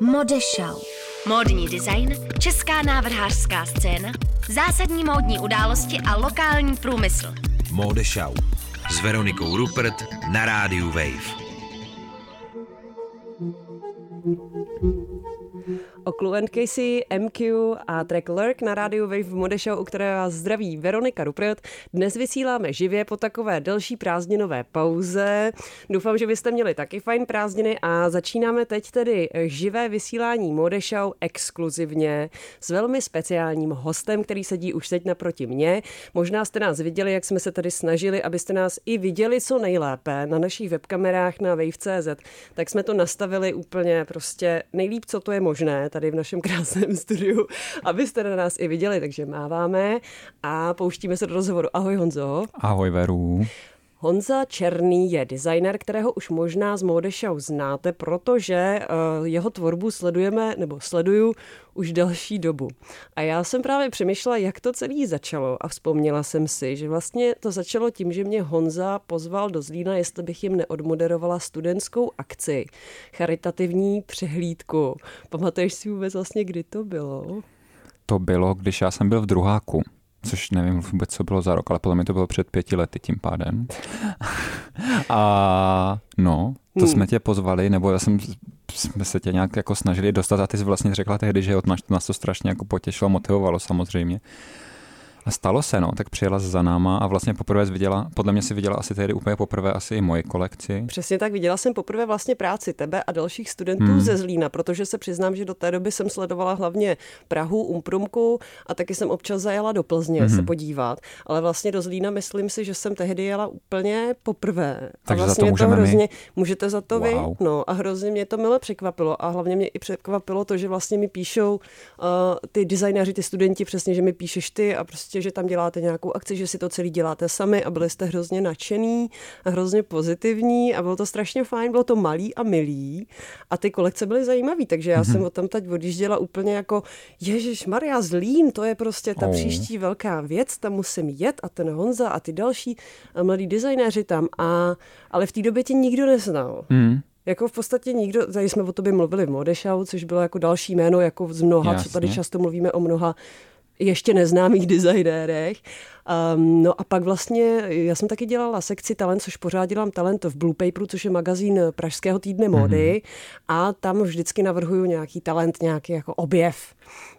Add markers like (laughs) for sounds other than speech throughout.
Modešau. Módní design, česká návrhářská scéna, zásadní módní události a lokální průmysl. Modešau. S Veronikou Rupert na rádiu Wave. O Clue Casey, MQ a track Lurk na rádiu Wave v Mode u které vás zdraví Veronika Rupert. Dnes vysíláme živě po takové delší prázdninové pauze. Doufám, že byste měli taky fajn prázdniny a začínáme teď tedy živé vysílání Mode exkluzivně s velmi speciálním hostem, který sedí už teď naproti mně. Možná jste nás viděli, jak jsme se tady snažili, abyste nás i viděli co nejlépe na našich webkamerách na Wave.cz, tak jsme to nastavili úplně prostě nejlíp, co to je možné tady v našem krásném studiu, abyste na nás i viděli, takže máváme a pouštíme se do rozhovoru. Ahoj Honzo. Ahoj Veru. Honza Černý je designer, kterého už možná z Mode Show znáte, protože uh, jeho tvorbu sledujeme, nebo sleduju už delší dobu. A já jsem právě přemýšlela, jak to celé začalo a vzpomněla jsem si, že vlastně to začalo tím, že mě Honza pozval do Zlína, jestli bych jim neodmoderovala studentskou akci, charitativní přehlídku. Pamatuješ si vůbec vlastně, kdy to bylo? To bylo, když já jsem byl v druháku což nevím vůbec, co bylo za rok, ale podle mě to bylo před pěti lety tím pádem. (laughs) a no, to hmm. jsme tě pozvali, nebo já jsem jsme se tě nějak jako snažili dostat a ty jsi vlastně řekla tehdy, že od nás, nás to strašně jako potěšilo, motivovalo samozřejmě. Stalo se, no, tak přijela za náma a vlastně poprvé viděla, podle mě si viděla asi tehdy úplně poprvé asi i moje kolekci. Přesně tak, viděla jsem poprvé vlastně práci tebe a dalších studentů hmm. ze Zlína, protože se přiznám, že do té doby jsem sledovala hlavně Prahu, Umprumku a taky jsem občas zajela do Plzně hmm. se podívat, ale vlastně do Zlína myslím si, že jsem tehdy jela úplně poprvé. Takže a vlastně za to můžeme to hrozně, my. můžete za to wow. vy, no a hrozně mě to mile překvapilo a hlavně mě i překvapilo to, že vlastně mi píšou uh, ty designéři, ty studenti přesně, že mi píšeš ty a prostě prostě, že tam děláte nějakou akci, že si to celý děláte sami a byli jste hrozně nadšený a hrozně pozitivní a bylo to strašně fajn, bylo to malý a milý a ty kolekce byly zajímavé, takže já mm-hmm. jsem o tam teď odjížděla úplně jako Ježíš Maria Zlín, to je prostě ta oh. příští velká věc, tam musím jet a ten Honza a ty další a mladí designéři tam a ale v té době tě nikdo neznal. Mm jako v podstatě nikdo, tady jsme o tobě mluvili v Modešau, což bylo jako další jméno, jako z mnoha, Jasně. co tady často mluvíme o mnoha ještě neznámých designérech. Um, no a pak vlastně, já jsem taky dělala sekci talent, což pořád dělám talent v Blue Paperu, což je magazín Pražského týdne módy mm-hmm. a tam vždycky navrhuju nějaký talent, nějaký jako objev.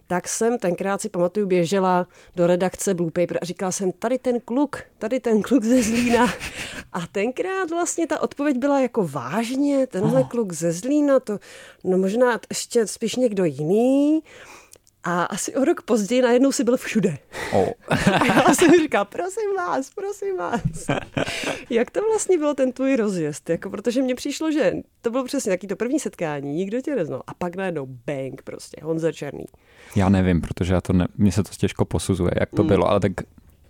Tak jsem tenkrát si pamatuju, běžela do redakce Blue Paper a říkala jsem, tady ten kluk, tady ten kluk ze Zlína. (laughs) A tenkrát vlastně ta odpověď byla jako vážně, tenhle oh. kluk ze Zlína, to no možná ještě spíš někdo jiný. A asi o rok později najednou si byl všude. Oh. (laughs) a já jsem říkal, prosím vás, prosím vás. (laughs) Jak to vlastně bylo ten tvůj rozjezd? Jako, protože mně přišlo, že to bylo přesně taky to první setkání, nikdo tě neznal. A pak najednou bang prostě, Honza Černý. Já nevím, protože já to ne, mně se to těžko posuzuje, jak to mm. bylo, ale tak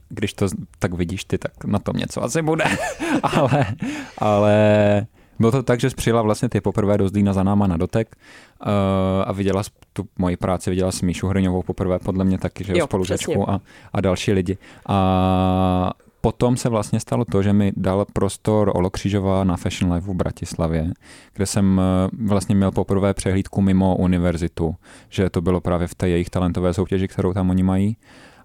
když to tak vidíš ty, tak na tom něco asi bude. (laughs) ale, ale bylo to tak, že přijela vlastně ty poprvé do Zdína za náma na dotek uh, a viděla tu moji práci, viděla si Míšu Hryňovou poprvé, podle mě taky, že jo, spolužačku a, a další lidi. A potom se vlastně stalo to, že mi dal prostor Olo Křížová na Fashion Life v Bratislavě, kde jsem eh, vlastně měl poprvé přehlídku mimo univerzitu, že to bylo právě v té jejich talentové soutěži, kterou tam oni mají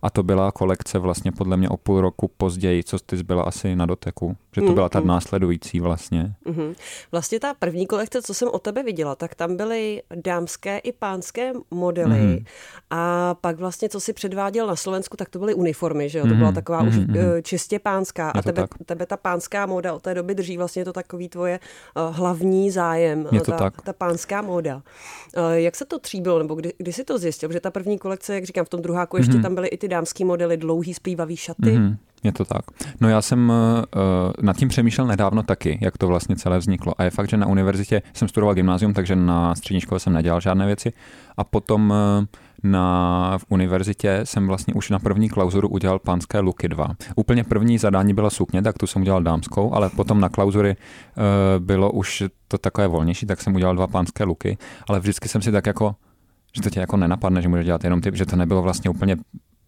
a to byla kolekce vlastně podle mě o půl roku později, co ty byla asi na doteku, že to byla ta mm-hmm. následující vlastně. Mm-hmm. Vlastně ta první kolekce, co jsem o tebe viděla, tak tam byly dámské i pánské modely mm-hmm. a pak vlastně, co si předváděl na Slovensku, tak to byly uniformy, že jo, to mm-hmm. byla taková mm-hmm. už uh, čistě pánská a tebe, tebe ta pánská móda od té doby drží vlastně to takový tvoje uh, hlavní zájem, Je to ta, tak. ta pánská móda. Uh, jak se to tříbilo, nebo kdy, kdy jsi to zjistil, že ta první kolekce, jak říkám, v tom druháku ještě mm-hmm. tam byly i ty dámský modely, dlouhý splývavý šaty. Mm-hmm. Je to tak. No já jsem uh, nad tím přemýšlel nedávno taky, jak to vlastně celé vzniklo. A je fakt, že na univerzitě jsem studoval gymnázium, takže na střední škole jsem nedělal žádné věci. A potom uh, na v univerzitě jsem vlastně už na první klauzuru udělal pánské luky dva. Úplně první zadání byla sukně, tak tu jsem udělal dámskou, ale potom na klauzury uh, bylo už to takové volnější, tak jsem udělal dva pánské luky, ale vždycky jsem si tak jako že to tě jako nenapadne, že můžeš dělat jenom ty, že to nebylo vlastně úplně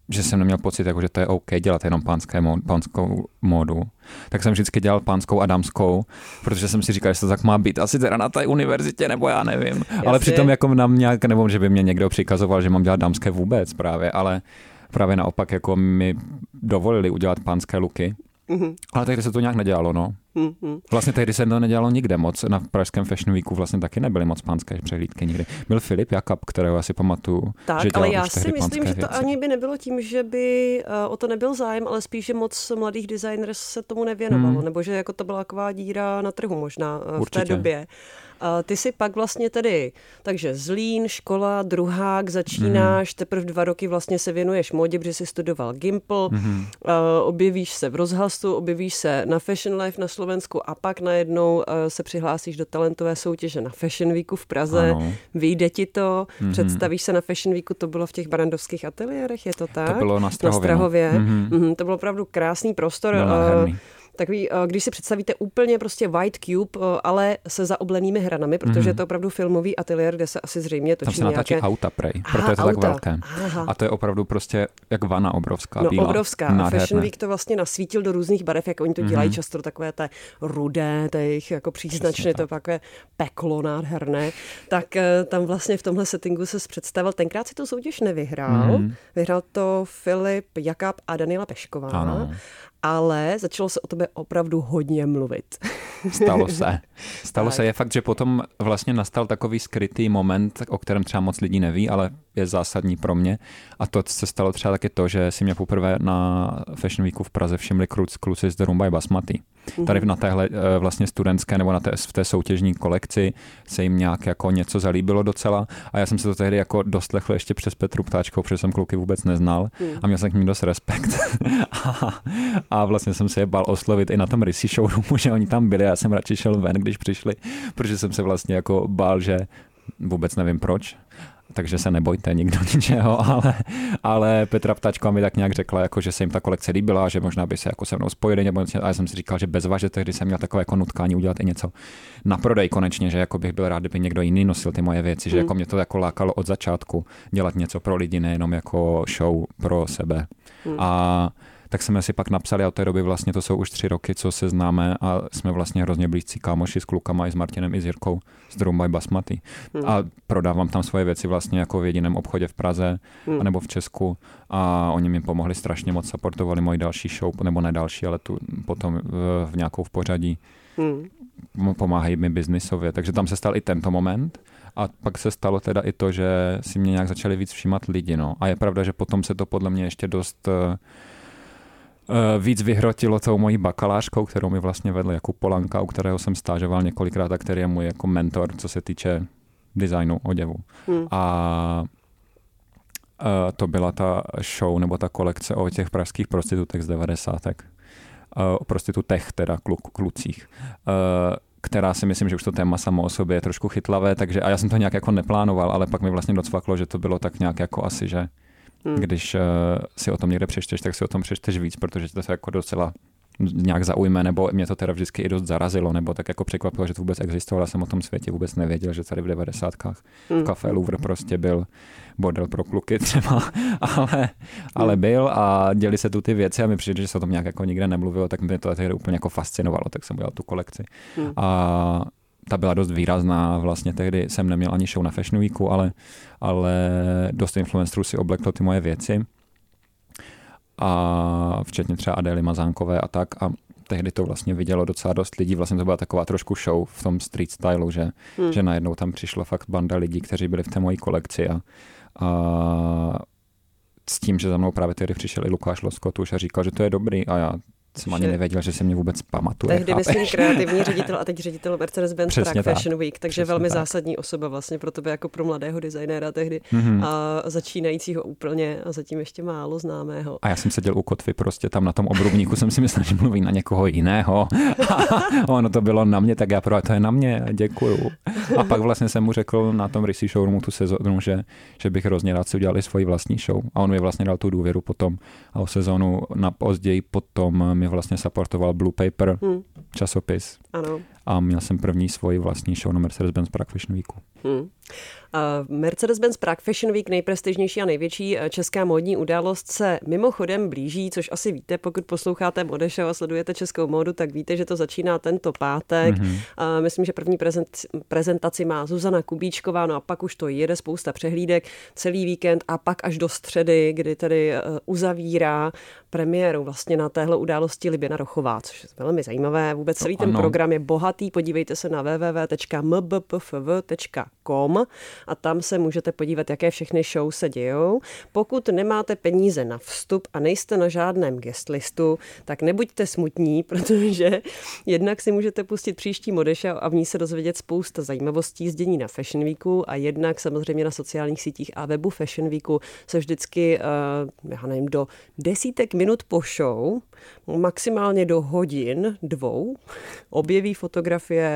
že jsem neměl pocit, jako, že to je OK dělat jenom pánské mod, pánskou módu, tak jsem vždycky dělal pánskou a dámskou, protože jsem si říkal, že to tak má být. Asi teda na té univerzitě, nebo já nevím. Jasně. Ale přitom jako nám nějak, nebo že by mě někdo přikazoval, že mám dělat dámské vůbec právě, ale právě naopak jako mi dovolili udělat pánské luky. Mm-hmm. Ale tehdy se to nějak nedělalo, no. Mm-hmm. Vlastně tehdy se to nedělalo nikde moc. Na Pražském Fashion Weeku vlastně taky nebyly moc pánské přehlídky nikdy. Byl Filip Jakab, kterého asi pamatuju. Tak, že ale já si myslím, že to ani by nebylo tím, že by uh, o to nebyl zájem, ale spíš, že moc mladých designers se tomu nevěnovalo, hmm. nebo že jako to byla taková díra na trhu možná uh, v té době. Ty si pak vlastně tedy, takže Zlín, škola, druhák, začínáš, mm. teprve dva roky vlastně se věnuješ modě, protože jsi studoval Gimple, mm. objevíš se v rozhlasu, objevíš se na Fashion Life na Slovensku a pak najednou se přihlásíš do talentové soutěže na Fashion Weeku v Praze, ano. vyjde ti to, mm. představíš se na Fashion Weeku, to bylo v těch barandovských ateliérech, je to tak? To bylo na Strahově. Na Strahově. No. Mm. To byl opravdu krásný prostor. Byl takový, eh, když si představíte úplně prostě white cube, eh, ale se zaoblenými hranami, protože mm-hmm. je to opravdu filmový ateliér, kde se asi zřejmě točí Tam se natáčí nějaké... auta, prej, proto Aha, je to auta. tak velké. Aha. A to je opravdu prostě jak vana obrovská, No bílá, obrovská. Nádherné. Fashion Week to vlastně nasvítil do různých barev, jak oni to dělají mm-hmm. často, takové té rudé, to je jich jako příznačné, to takové peklo nádherné. Tak eh, tam vlastně v tomhle settingu se představil, tenkrát si tu soutěž nevyhrál, mm-hmm. vyhrál to Filip Jakab a Daniela Pešková. Ano ale začalo se o tebe opravdu hodně mluvit. Stalo se. (laughs) Stalo tak. se. Je fakt, že potom vlastně nastal takový skrytý moment, o kterém třeba moc lidí neví, ale je zásadní pro mě. A to se stalo třeba taky to, že si mě poprvé na Fashion Weeku v Praze všimli kluci z The Rumba Basmati. Tady na téhle eh, vlastně studentské nebo na té, v té soutěžní kolekci se jim nějak jako něco zalíbilo docela a já jsem se to tehdy jako dostlechl ještě přes Petru Ptáčkou, protože jsem kluky vůbec neznal a měl jsem k ním dost respekt. (laughs) a, a vlastně jsem se je bal oslovit i na tom Rissy showroomu, že oni tam byli a já jsem radši šel ven, když přišli, protože jsem se vlastně jako bál, že vůbec nevím proč, takže se nebojte nikdo (laughs) ničeho, ale, ale Petra Ptačková mi tak nějak řekla, jako, že se jim ta kolekce líbila, že možná by se jako se mnou spojili, nebo něco, a já jsem si říkal, že bez že tehdy jsem měl takové jako nutkání udělat i něco na prodej konečně, že jako bych byl rád, kdyby někdo jiný nosil ty moje věci, mm. že jako mě to jako lákalo od začátku dělat něco pro lidi, nejenom jako show pro sebe. Mm. A tak jsme si pak napsali a od té doby vlastně to jsou už tři roky, co se známe a jsme vlastně hrozně blízcí kámoši s klukama i s Martinem i s Jirkou z Drumbaj Basmati. Hmm. A prodávám tam svoje věci vlastně jako v jediném obchodě v Praze hmm. nebo v Česku a oni mi pomohli strašně moc, supportovali moji další show, nebo ne další, ale tu potom v, v nějakou v pořadí. Hmm. Pomáhají mi biznisově, takže tam se stal i tento moment. A pak se stalo teda i to, že si mě nějak začali víc všímat lidi. No. A je pravda, že potom se to podle mě ještě dost uh, Eh, víc vyhrotilo tou mojí bakalářkou, kterou mi vlastně vedl jako Polanka, u kterého jsem stážoval několikrát a který je můj jako mentor, co se týče designu oděvu. Hmm. A Uh, to byla ta show nebo ta kolekce o těch pražských prostitutech z 90. Uh, o prostitutech, teda kluk, klucích. Která si myslím, že už to téma samo o sobě je trošku chytlavé, takže a já jsem to nějak jako neplánoval, ale pak mi vlastně docvaklo, že to bylo tak nějak jako asi, že Hmm. Když uh, si o tom někde přečteš, tak si o tom přečteš víc, protože to se jako docela nějak zaujme, nebo mě to teda vždycky i dost zarazilo, nebo tak jako překvapilo, že to vůbec existovalo. Já jsem o tom světě vůbec nevěděl, že tady v 90. Hmm. v Café Louvre prostě byl bordel pro kluky třeba, (laughs) ale, ale hmm. byl a děli se tu ty věci a mi přijde, že se o tom nějak jako nikde nemluvilo, tak mě to tehdy úplně jako fascinovalo, tak jsem udělal tu kolekci. Hmm. A ta byla dost výrazná, vlastně tehdy jsem neměl ani show na Fashion Weeku, ale, ale dost influencerů si obleklo ty moje věci. A včetně třeba Adély Mazánkové a tak. A tehdy to vlastně vidělo docela dost lidí, vlastně to byla taková trošku show v tom street stylu, že, hmm. že najednou tam přišla fakt banda lidí, kteří byli v té mojí kolekci. A, a s tím, že za mnou právě tehdy přišel i Lukáš Loskotuš a říkal, že to je dobrý. A já jsem ani nevěděl, že se mě vůbec pamatuje. Tehdy chápeš? myslím kreativní ředitel a teď ředitel Mercedes-Benz Prague tak. Fashion Week, takže Přesně velmi tak. zásadní osoba vlastně pro tebe jako pro mladého designéra tehdy mm-hmm. a začínajícího úplně a zatím ještě málo známého. A já jsem seděl u kotvy prostě tam na tom obrubníku, jsem si myslel, že mluví na někoho jiného. A ono to bylo na mě, tak já pro to je na mě, děkuju. A pak vlastně jsem mu řekl na tom Rissy showroomu tu sezónu, že, že bych hrozně rád si udělali svoji vlastní show. A on mi vlastně dal tu důvěru potom a o sezónu na později potom mi vlastně supportoval Blue Paper hmm. časopis. Ano. A měl jsem první svoji vlastní show na Mercedes-Benz Prague Fashion Weeku. Hmm. Mercedes-Benz Prague Fashion Week, nejprestižnější a největší eh, česká módní událost, se mimochodem blíží, což asi víte, pokud posloucháte Modešo a sledujete českou módu, tak víte, že to začíná tento pátek. Mm-hmm. Myslím, že první prezentaci má Zuzana Kubíčková, no a pak už to jede spousta přehlídek celý víkend a pak až do středy, kdy tedy eh, uzavírá premiéru vlastně na téhle události Liběna Rochová, což je velmi zajímavé. Vůbec celý ten program je bohatý, podívejte se na www.mbpfv.com a tam se můžete podívat, jaké všechny show se dějou. Pokud nemáte peníze na vstup a nejste na žádném guest listu, tak nebuďte smutní, (laughs) protože jednak si můžete pustit příští modeša a v ní se dozvědět spousta zajímavostí z dění na Fashion Weeku a jednak samozřejmě na sociálních sítích a webu Fashion Weeku se vždycky, uh, já nevím, do desítek minut po show, maximálně do hodin, dvou, objeví fotografie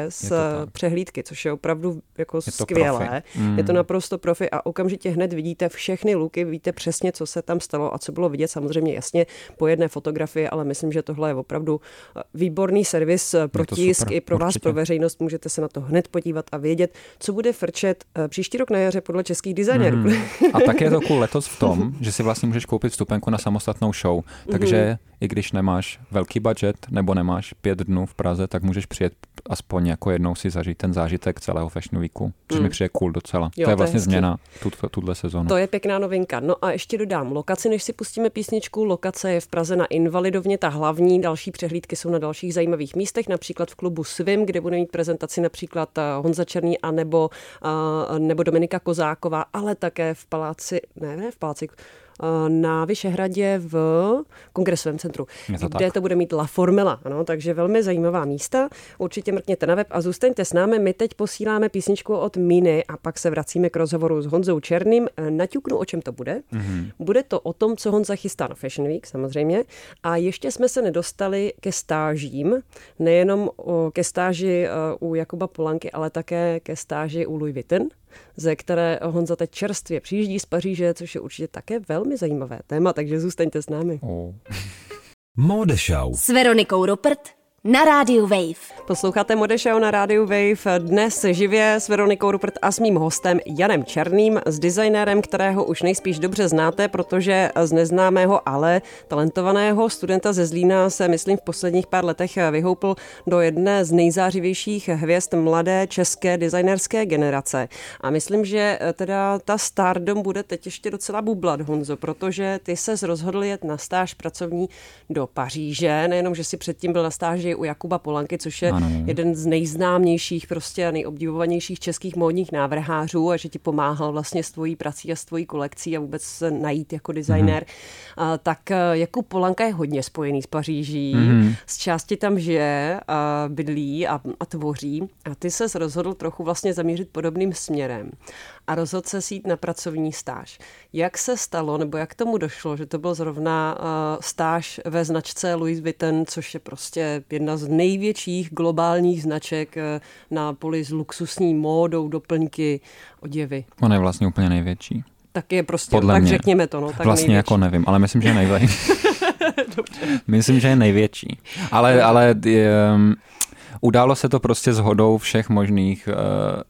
z přehlídky, což je opravdu jako je skvělé. Mm. Je to naprosto profi a okamžitě hned vidíte všechny luky, víte přesně, co se tam stalo a co bylo vidět samozřejmě jasně po jedné fotografii, ale myslím, že tohle je opravdu eh, výborný servis eh, pro tisk i pro vás, určitě. pro veřejnost. Můžete se na to hned podívat a vědět, co bude frčet eh, příští rok na jaře podle českých designerů. Mm. A také je to (laughs) cool letos v tom, že si vlastně můžeš koupit vstupenku na samostatnou show. Takže mm i když nemáš velký budget nebo nemáš pět dnů v Praze, tak můžeš přijet aspoň jako jednou si zažít ten zážitek celého Fashion Weeku, což mm. mi přijde cool docela. Jo, to je vlastně to je změna tuto, tuhle sezónu. To je pěkná novinka. No a ještě dodám lokaci, než si pustíme písničku. Lokace je v Praze na Invalidovně, ta hlavní. Další přehlídky jsou na dalších zajímavých místech, například v klubu Svim, kde bude mít prezentaci například eh, Honza Černý a nebo, uh, nebo Dominika Kozáková, ale také v paláci, ne, ne v paláci, Eh, na Vyšehradě v kongresovém centru, to kde tak. to bude mít La Formela. Ano, takže velmi zajímavá místa. Určitě mrkněte na web a zůstaňte s námi. My teď posíláme písničku od Miny a pak se vracíme k rozhovoru s Honzou Černým. Eh, naťuknu, o čem to bude. Mm-hmm. Bude to o tom, co Honza chystá na Fashion Week, samozřejmě. A ještě jsme se nedostali ke stážím, nejenom ke stáži eh, u Jakuba Polanky, ale také ke stáži u Louis Vuitton ze které Honza teď čerstvě přijíždí z Paříže, což je určitě také velmi zajímavé téma, takže zůstaňte s námi. Oh. Mode Show s Veronikou Rupert na rádiu Wave. Posloucháte Mode Show na rádiu Wave dnes živě s Veronikou Rupert a s mým hostem Janem Černým, s designérem, kterého už nejspíš dobře znáte, protože z neznámého, ale talentovaného studenta ze Zlína se, myslím, v posledních pár letech vyhoupl do jedné z nejzářivějších hvězd mladé české designerské generace. A myslím, že teda ta stardom bude teď ještě docela bublat, Honzo, protože ty se rozhodl jet na stáž pracovní do Paříže, nejenom, že si předtím byl na stáži u Jakuba Polanky, což je ano. jeden z nejznámějších prostě a nejobdivovanějších českých módních návrhářů a že ti pomáhal vlastně s tvojí prací a s tvojí kolekcí a vůbec se najít jako designer. Mm-hmm. A, tak e, Jakub Polanka je hodně spojený s Paříží, mm-hmm. z části tam žije, a bydlí a, a tvoří a ty se rozhodl trochu vlastně zamířit podobným směrem a rozhodl se jít na pracovní stáž. Jak se stalo, nebo jak tomu došlo, že to byl zrovna uh, stáž ve značce Louis Vuitton, což je prostě jedna z největších globálních značek uh, na poli s luxusní módou, doplňky, oděvy? On je vlastně úplně největší. Tak je prostě, Podle tak mě. řekněme to. No, tak vlastně největší. jako nevím, ale myslím, že je největší. (laughs) (laughs) myslím, že je největší. Ale, ale um, událo se to prostě s hodou všech možných uh,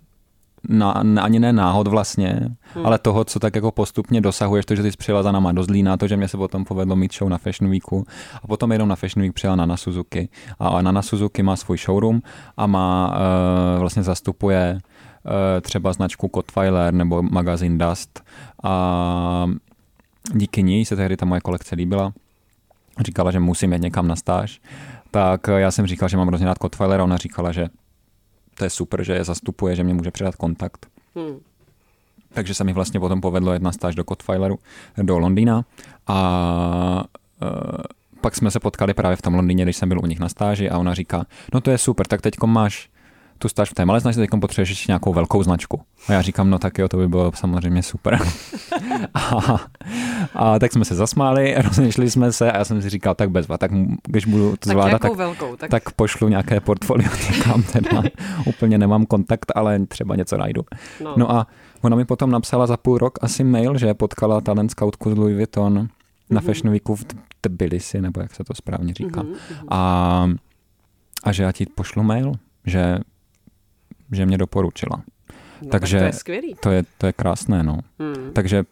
na, ani ne náhod vlastně, hmm. ale toho, co tak jako postupně dosahuješ, to, že ty jsi přijela za náma do Zlína, to, že mě se potom povedlo mít show na Fashion Weeku a potom jenom na Fashion Week přijela na Suzuki a na Suzuki má svůj showroom a má, uh, vlastně zastupuje uh, třeba značku Kotweiler nebo magazín Dust a díky ní se tehdy ta moje kolekce líbila. Říkala, že musím jít někam na stáž. Tak já jsem říkal, že mám hrozně rád Kotweiler a ona říkala, že to je super, že je zastupuje, že mě může předat kontakt. Hmm. Takže se mi vlastně potom povedlo jedna stáž do Kotfileru do Londýna a uh, pak jsme se potkali právě v tom Londýně, když jsem byl u nich na stáži a ona říká, no to je super, tak teď máš tu stáž v té malé značce, teď potřebuješ ještě nějakou velkou značku. A já říkám, no tak jo, to by bylo samozřejmě super. (laughs) a, a, tak jsme se zasmáli, (laughs) rozešli jsme se a já jsem si říkal, tak bezva, tak když budu to zvládat, tak, velkou, tak... tak pošlu nějaké portfolio (laughs) někam teda. Úplně nemám kontakt, ale třeba něco najdu. No. no a ona mi potom napsala za půl rok asi mail, že potkala talent scoutku z Louis Vuitton mm-hmm. na mhm. Fashion Weeku v Tbilisi, nebo jak se to správně říká. Mm-hmm. A, a že já ti pošlu mail že, že mě doporučila. No, Takže tak to je skvělý. To je, to je krásné, no. Hmm. Takže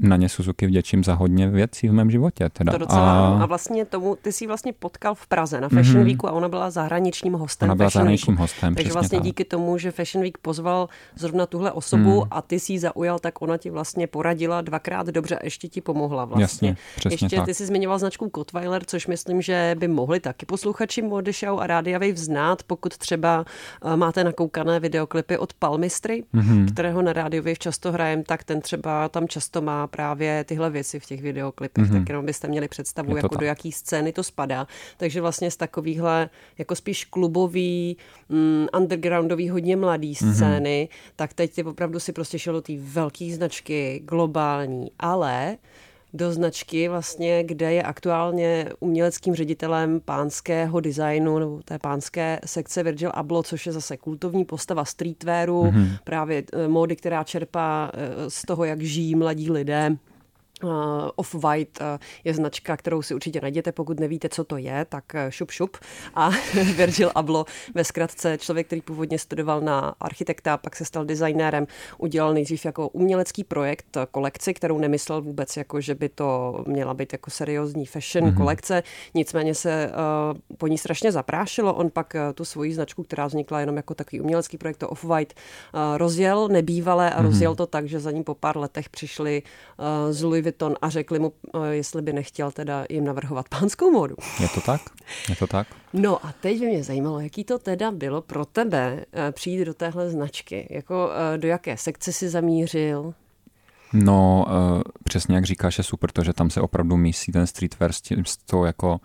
na ně Suzuki vděčím za hodně věcí v mém životě. Teda. To docela, a... a vlastně tomu, ty jsi vlastně potkal v Praze na Fashion Mhm. Weeku a ona byla zahraničním hostem Ona byla Fashion zahraničním Weeku. hostem, Takže vlastně tak. díky tomu, že Fashion Week pozval zrovna tuhle osobu Hmm. a ty si ji zaujal, tak ona ti vlastně poradila dvakrát dobře a ještě ti pomohla vlastně. Jasně, přesně ještě tak. ty jsi zmiňoval značku Kotweiler, což myslím, že by mohli taky posluchači Mody Show a Rádia Wave znát, pokud třeba eh, máte nakoukané videoklipy od Palmistry, Mhm. kterého na Rádio Wave často hrajem, tak ten třeba tam často má právě tyhle věci v těch videoklipech, Mhm. tak jenom byste měli představu, Je jako do tak. jaký scény to spadá. Takže vlastně z takovýchhle jako spíš klubový, mm, undergroundový, hodně mladý Mhm. scény, tak teď ty opravdu si prostě šel do té velké značky, globální, ale do značky vlastně, kde je aktuálně uměleckým ředitelem pánského designu nebo té pánské sekce Virgil Abloh, což je zase kultovní postava streetwearu, Mhm. mm-hmm. právě eh, módy, která čerpá eh, z toho, jak žijí mladí lidé. Uh, Off-White uh, je značka, kterou si určitě najděte, pokud nevíte, co to je, tak uh, šup šup. A (laughs) Virgil Abloh ve zkratce člověk, který původně studoval na architekta, pak se stal designérem, udělal nejdřív jako umělecký projekt kolekci, kterou nemyslel vůbec jako, že by to měla být jako seriózní fashion Mhm. mm-hmm. kolekce, nicméně se uh, po ní strašně zaprášilo. On pak uh, tu svoji značku, která vznikla jenom jako takový umělecký projekt, to Off-White, uh, rozjel nebývalé a Mhm. rozjel to tak, že za ním po pár letech přišli uh, z Louis Vuitton a řekli mu, jestli by nechtěl teda jim navrhovat pánskou módu. Je to tak? Je to tak? No a teď by mě zajímalo, jaký to teda bylo pro tebe eh, přijít do téhle značky. Jako eh, do jaké sekce si zamířil? No, uh, přesně jak říkáš, je super to, že tam se opravdu mísí ten streetwear s, tím, s tou jako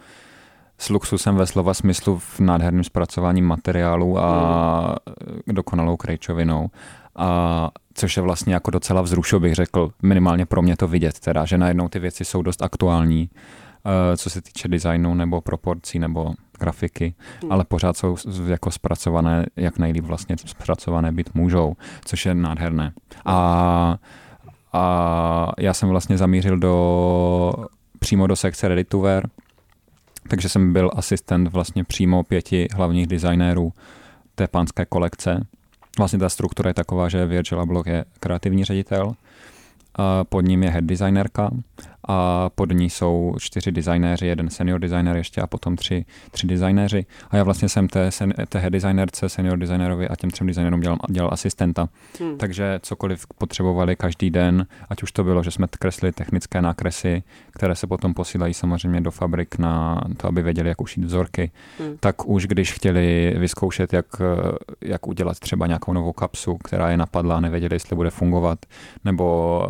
s luxusem ve slova smyslu v nádherném zpracování materiálu a dokonalou krejčovinou. A což je vlastně jako docela vzrušo, bych řekl, minimálně pro mě to vidět, teda, že najednou ty věci jsou dost aktuální, eh, co se týče designu nebo proporcí nebo grafiky, Hmm. ale pořád jsou jako zpracované, jak nejlíp vlastně zpracované být můžou, což je nádherné. A, a já jsem vlastně zamířil do, přímo do sekce Ready to Wear, takže jsem byl asistent vlastně přímo pěti hlavních designérů té pánské kolekce. Vlastně ta struktura je taková, že Virgil Abloh je kreativní ředitel, pod ním je head designerka a pod ní jsou čtyři designéři, jeden senior designer ještě a potom tři, tři designéři. A já vlastně jsem té, sen, té head designerce, senior designerovi a těm třem designérům dělal, dělal asistenta. Hmm. Takže cokoliv potřebovali každý den, ať už to bylo, že jsme kreslili technické nákresy, které se potom posílají samozřejmě do fabrik na to, aby věděli, jak ušít vzorky, Hmm. tak už když chtěli vyzkoušet, jak, jak udělat třeba nějakou novou kapsu, která je napadla a nevěděli, jestli bude fungovat, nebo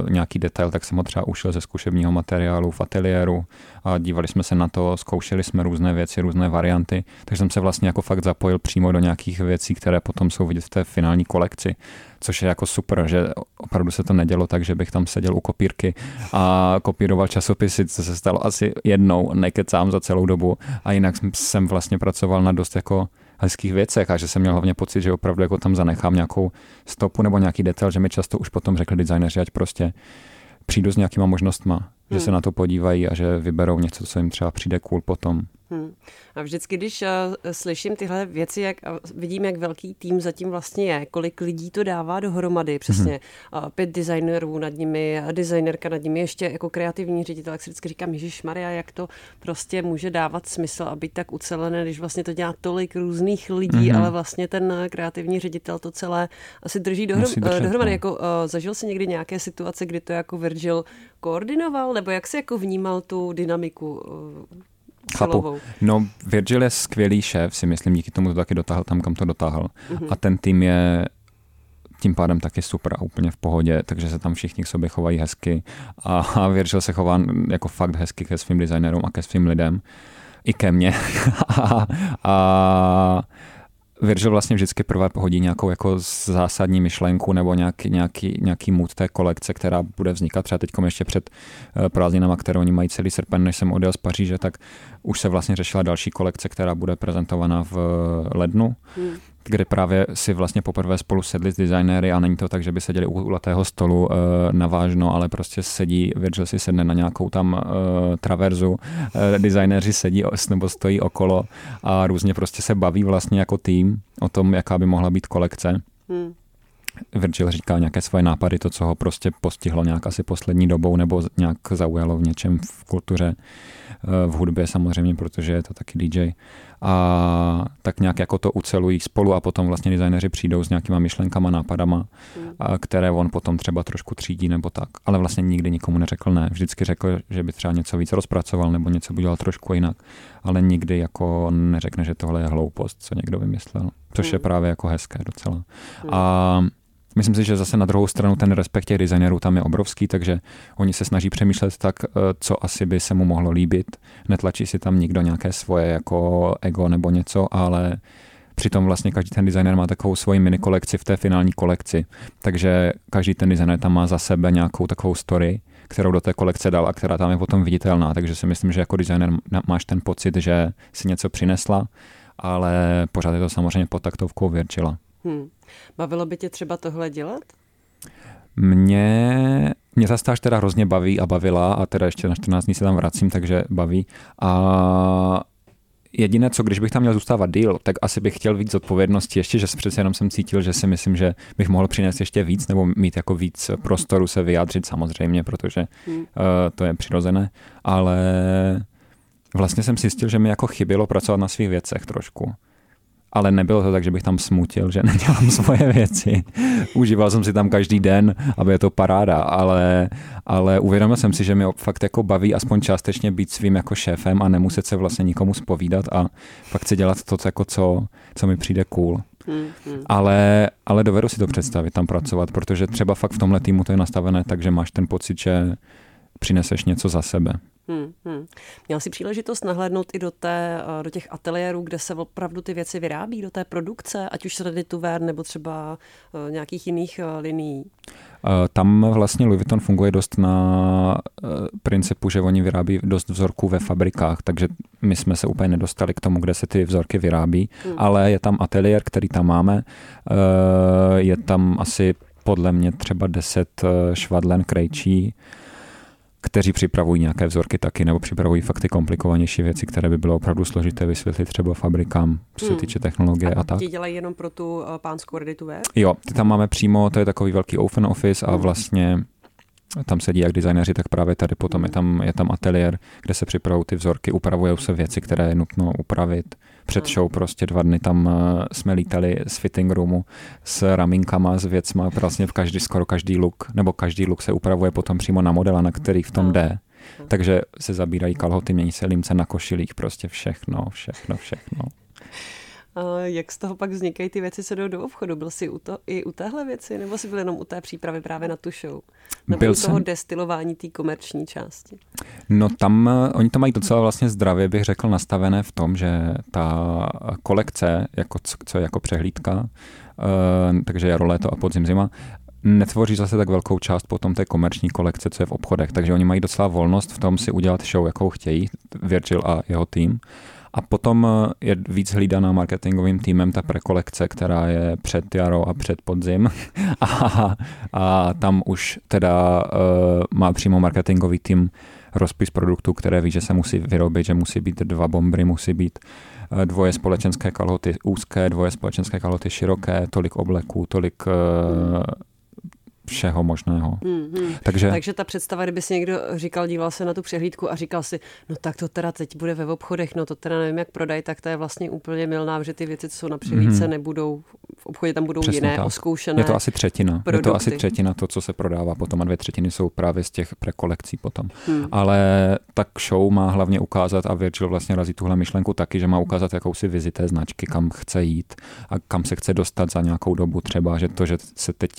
uh, nějaký detail, tak jsem ho třeba ušil ze zkušebního materiálu v ateliéru a dívali jsme se na to, zkoušeli jsme různé věci, různé varianty, takže jsem se vlastně jako fakt zapojil přímo do nějakých věcí, které potom jsou vidět v té finální kolekci, což je jako super, že opravdu se to nedělo tak, že bych tam seděl u kopírky a kopíroval časopisy, co se stalo asi jednou, nekecám za celou dobu a jinak jsem vlastně pracoval na dost jako hezkých věcech a že jsem měl hlavně pocit, že opravdu jako tam zanechám nějakou stopu nebo nějaký detail, že mi často už potom řekli designéři, ať prostě přijdu s nějakýma možnostma, hmm. že se na to podívají a že vyberou něco, co jim třeba přijde cool potom. Hmm. A vždycky, když uh, slyším tyhle věci, jak uh, vidím, jak velký tým zatím vlastně je, kolik lidí to dává dohromady, přesně uh, pět designerů nad nimi, designerka nad nimi, ještě jako kreativní ředitel, tak si vždycky říkám, Ježíš Maria, jak to prostě může dávat smysl a být tak ucelené, když vlastně to dělá tolik různých lidí, Mhm. ale vlastně ten uh, kreativní ředitel to celé asi drží dohrom, Musí držet, uh, dohromady. no. Jako, uh, zažil jsi někdy nějaké situace, kdy to jako Virgil koordinoval, nebo jak jsi jako vnímal tu dynamiku uh, Celovou? No, Virgil je skvělý šéf, si myslím, díky tomu to taky dotáhl tam, kam to dotáhl. Mhm. A ten tým je tím pádem taky super a úplně v pohodě, takže se tam všichni k sobě chovají hezky a, a Virgil se chová jako fakt hezky ke svým designérům a ke svým lidem. I ke mně. (laughs) a, a Virgil vlastně vždycky prvé pohodí nějakou jako zásadní myšlenku nebo nějaký, nějaký, nějaký mood té kolekce, která bude vznikat třeba teď ještě před eh, prázdninama, které oni mají celý srpen, než jsem odjel z Paříže, tak už se vlastně řešila další kolekce, která bude prezentovaná v lednu. Hmm. Kde právě si vlastně poprvé spolu sedli s designéry a není to tak, že by seděli u kulatého stolu uh, navážno, ale prostě sedí, Virgil si sedne na nějakou tam uh, traverzu, uh, designéři sedí nebo stojí okolo a různě prostě se baví vlastně jako tým o tom, jaká by mohla být kolekce. Hmm. Virgil říká nějaké svoje nápady, to, co ho prostě postihlo nějak asi poslední dobou nebo nějak zaujalo v něčem v kultuře, v hudbě samozřejmě, protože je to taky DJ a tak nějak jako to ucelují spolu a potom vlastně designéři přijdou s nějakýma myšlenkama, nápadama, hmm. a které on potom třeba trošku třídí nebo tak. Ale vlastně nikdy nikomu neřekl ne. Vždycky řekl, že by třeba něco víc rozpracoval nebo něco by dělal trošku jinak, ale nikdy jako neřekne, že tohle je hloupost, co někdo vymyslel. Což hmm. je právě jako hezké docela. Hmm. A Myslím si, že zase na druhou stranu ten respekt těch designérů tam je obrovský, takže oni se snaží přemýšlet tak, eh, co asi by se mu mohlo líbit. Netlačí si tam nikdo nějaké svoje jako ego nebo něco, ale Přitom vlastně každý ten designer má takovou svoji mini kolekci v té finální kolekci. Takže každý ten designer tam má za sebe nějakou takovou story, kterou do té kolekce dal a která tam je potom viditelná. Takže si myslím, že jako designer máš ten pocit, že si něco přinesla, ale pořád je to samozřejmě pod taktovkou Virgila. Hmm. Bavilo by tě třeba tohle dělat? Mě, mě ta stáž teda hrozně baví a bavila a teda ještě na 14 dní se tam vracím, takže baví. A jediné, co když bych tam měl zůstávat díl, tak asi bych chtěl víc odpovědnosti ještě, že přece jenom jsem cítil, že si myslím, že bych mohl přinést ještě víc nebo mít jako víc prostoru se vyjádřit samozřejmě, protože hmm. uh, to je přirozené, ale vlastně jsem si zjistil, že mi jako chybělo pracovat na svých věcech trošku ale nebylo to tak, že bych tam smutil, že (laughs) nedělám svoje věci. Užíval jsem si tam každý den, aby je to paráda, ale, ale uvědomil jsem si, že mi fakt jako baví aspoň částečně být svým jako šéfem a nemuset se vlastně nikomu spovídat a fakt chci dělat to, jako co, co mi přijde cool. Hmm, hmm. Ale, ale dovedu si to představit tam pracovat, protože třeba fakt v tomhle týmu to je nastavené tak, že máš ten pocit, že přineseš něco za sebe. Hmm, hmm. Měl jsi příležitost nahlédnout i do, té, eh, do těch ateliérů, kde se opravdu ty věci vyrábí, do té produkce, ať už to wear nebo třeba uh, nějakých jiných uh, linií? Tam vlastně Louis Vuitton funguje dost na principu, že oni vyrábí dost vzorků ve fabrikách, takže my jsme se úplně nedostali k tomu, kde se ty vzorky vyrábí, hmm. ale je tam ateliér, který tam máme, je tam asi podle mě třeba 10 švadlen krejčí, kteří připravují nějaké vzorky taky, nebo připravují fakt ty komplikovanější věci, které by bylo opravdu složité vysvětlit třeba fabrikám, co se hmm. týče technologie a, a tak. Ti dělají jenom pro tu uh, pánskou ready Jo, ty tam máme přímo, to je takový velký open office a hmm. vlastně tam sedí jak designéři, tak právě tady potom je tam, je tam ateliér, kde se připravují ty vzorky, upravují se věci, které je nutno upravit. Před show prostě dva dny tam eh, jsme lítali z fitting roomu s raminkama, s věcma, vlastně v každý, skoro každý look, nebo každý look se upravuje potom přímo na modela, na který v tom jde. Takže se zabírají kalhoty, mění se límce na košilích, prostě všechno, všechno, všechno. Jak z toho pak vznikají ty věci, co jdou do obchodu? Byl jsi u to, i u téhle věci, nebo jsi byl jenom u té přípravy právě na tu show? Nebo byl u toho jsem... destilování té komerční části? No tam, eh, oni to mají docela vlastně zdravě, bych řekl, nastavené v tom, že ta kolekce, jako, co je jako přehlídka, uh, takže jaro, léto a podzim, zima, netvoří zase tak velkou část potom té komerční kolekce, co je v obchodech. Takže oni mají docela volnost v tom si udělat show, jakou chtějí, Virgil a jeho tým. A potom eh, je víc hlídaná marketingovým týmem ta prekolekce, která je před jaro a před podzim. (laughs) a, a tam už teda uh, má přímo marketingový tým rozpis produktů, které ví, že se musí vyrobit, že musí být dva bombry, musí být eh, dvoje společenské kalhoty úzké, dvoje společenské kalhoty široké, tolik obleků, tolik uh, všeho možného. Mm-hmm. Takže... Takže ta představa, kdyby si někdo říkal, díval se na tu přehlídku a říkal si, no tak to teda teď bude ve obchodech, no to teda nevím, jak prodají, tak to je vlastně úplně milná, že ty věci, co jsou na přehlídce, mm-hmm. nebudou, v obchodě tam budou Přesně jiné, tak. oskoušené. Je to asi třetina. Produkty. Je to asi třetina to, co se prodává potom a dvě třetiny jsou právě z těch prekolekcí potom. Hmm. Ale tak show má hlavně ukázat a Virgil vlastně razí tuhle myšlenku taky, že má ukázat jakousi vizi té značky, kam chce jít a kam se chce dostat za nějakou dobu třeba, že to, že se teď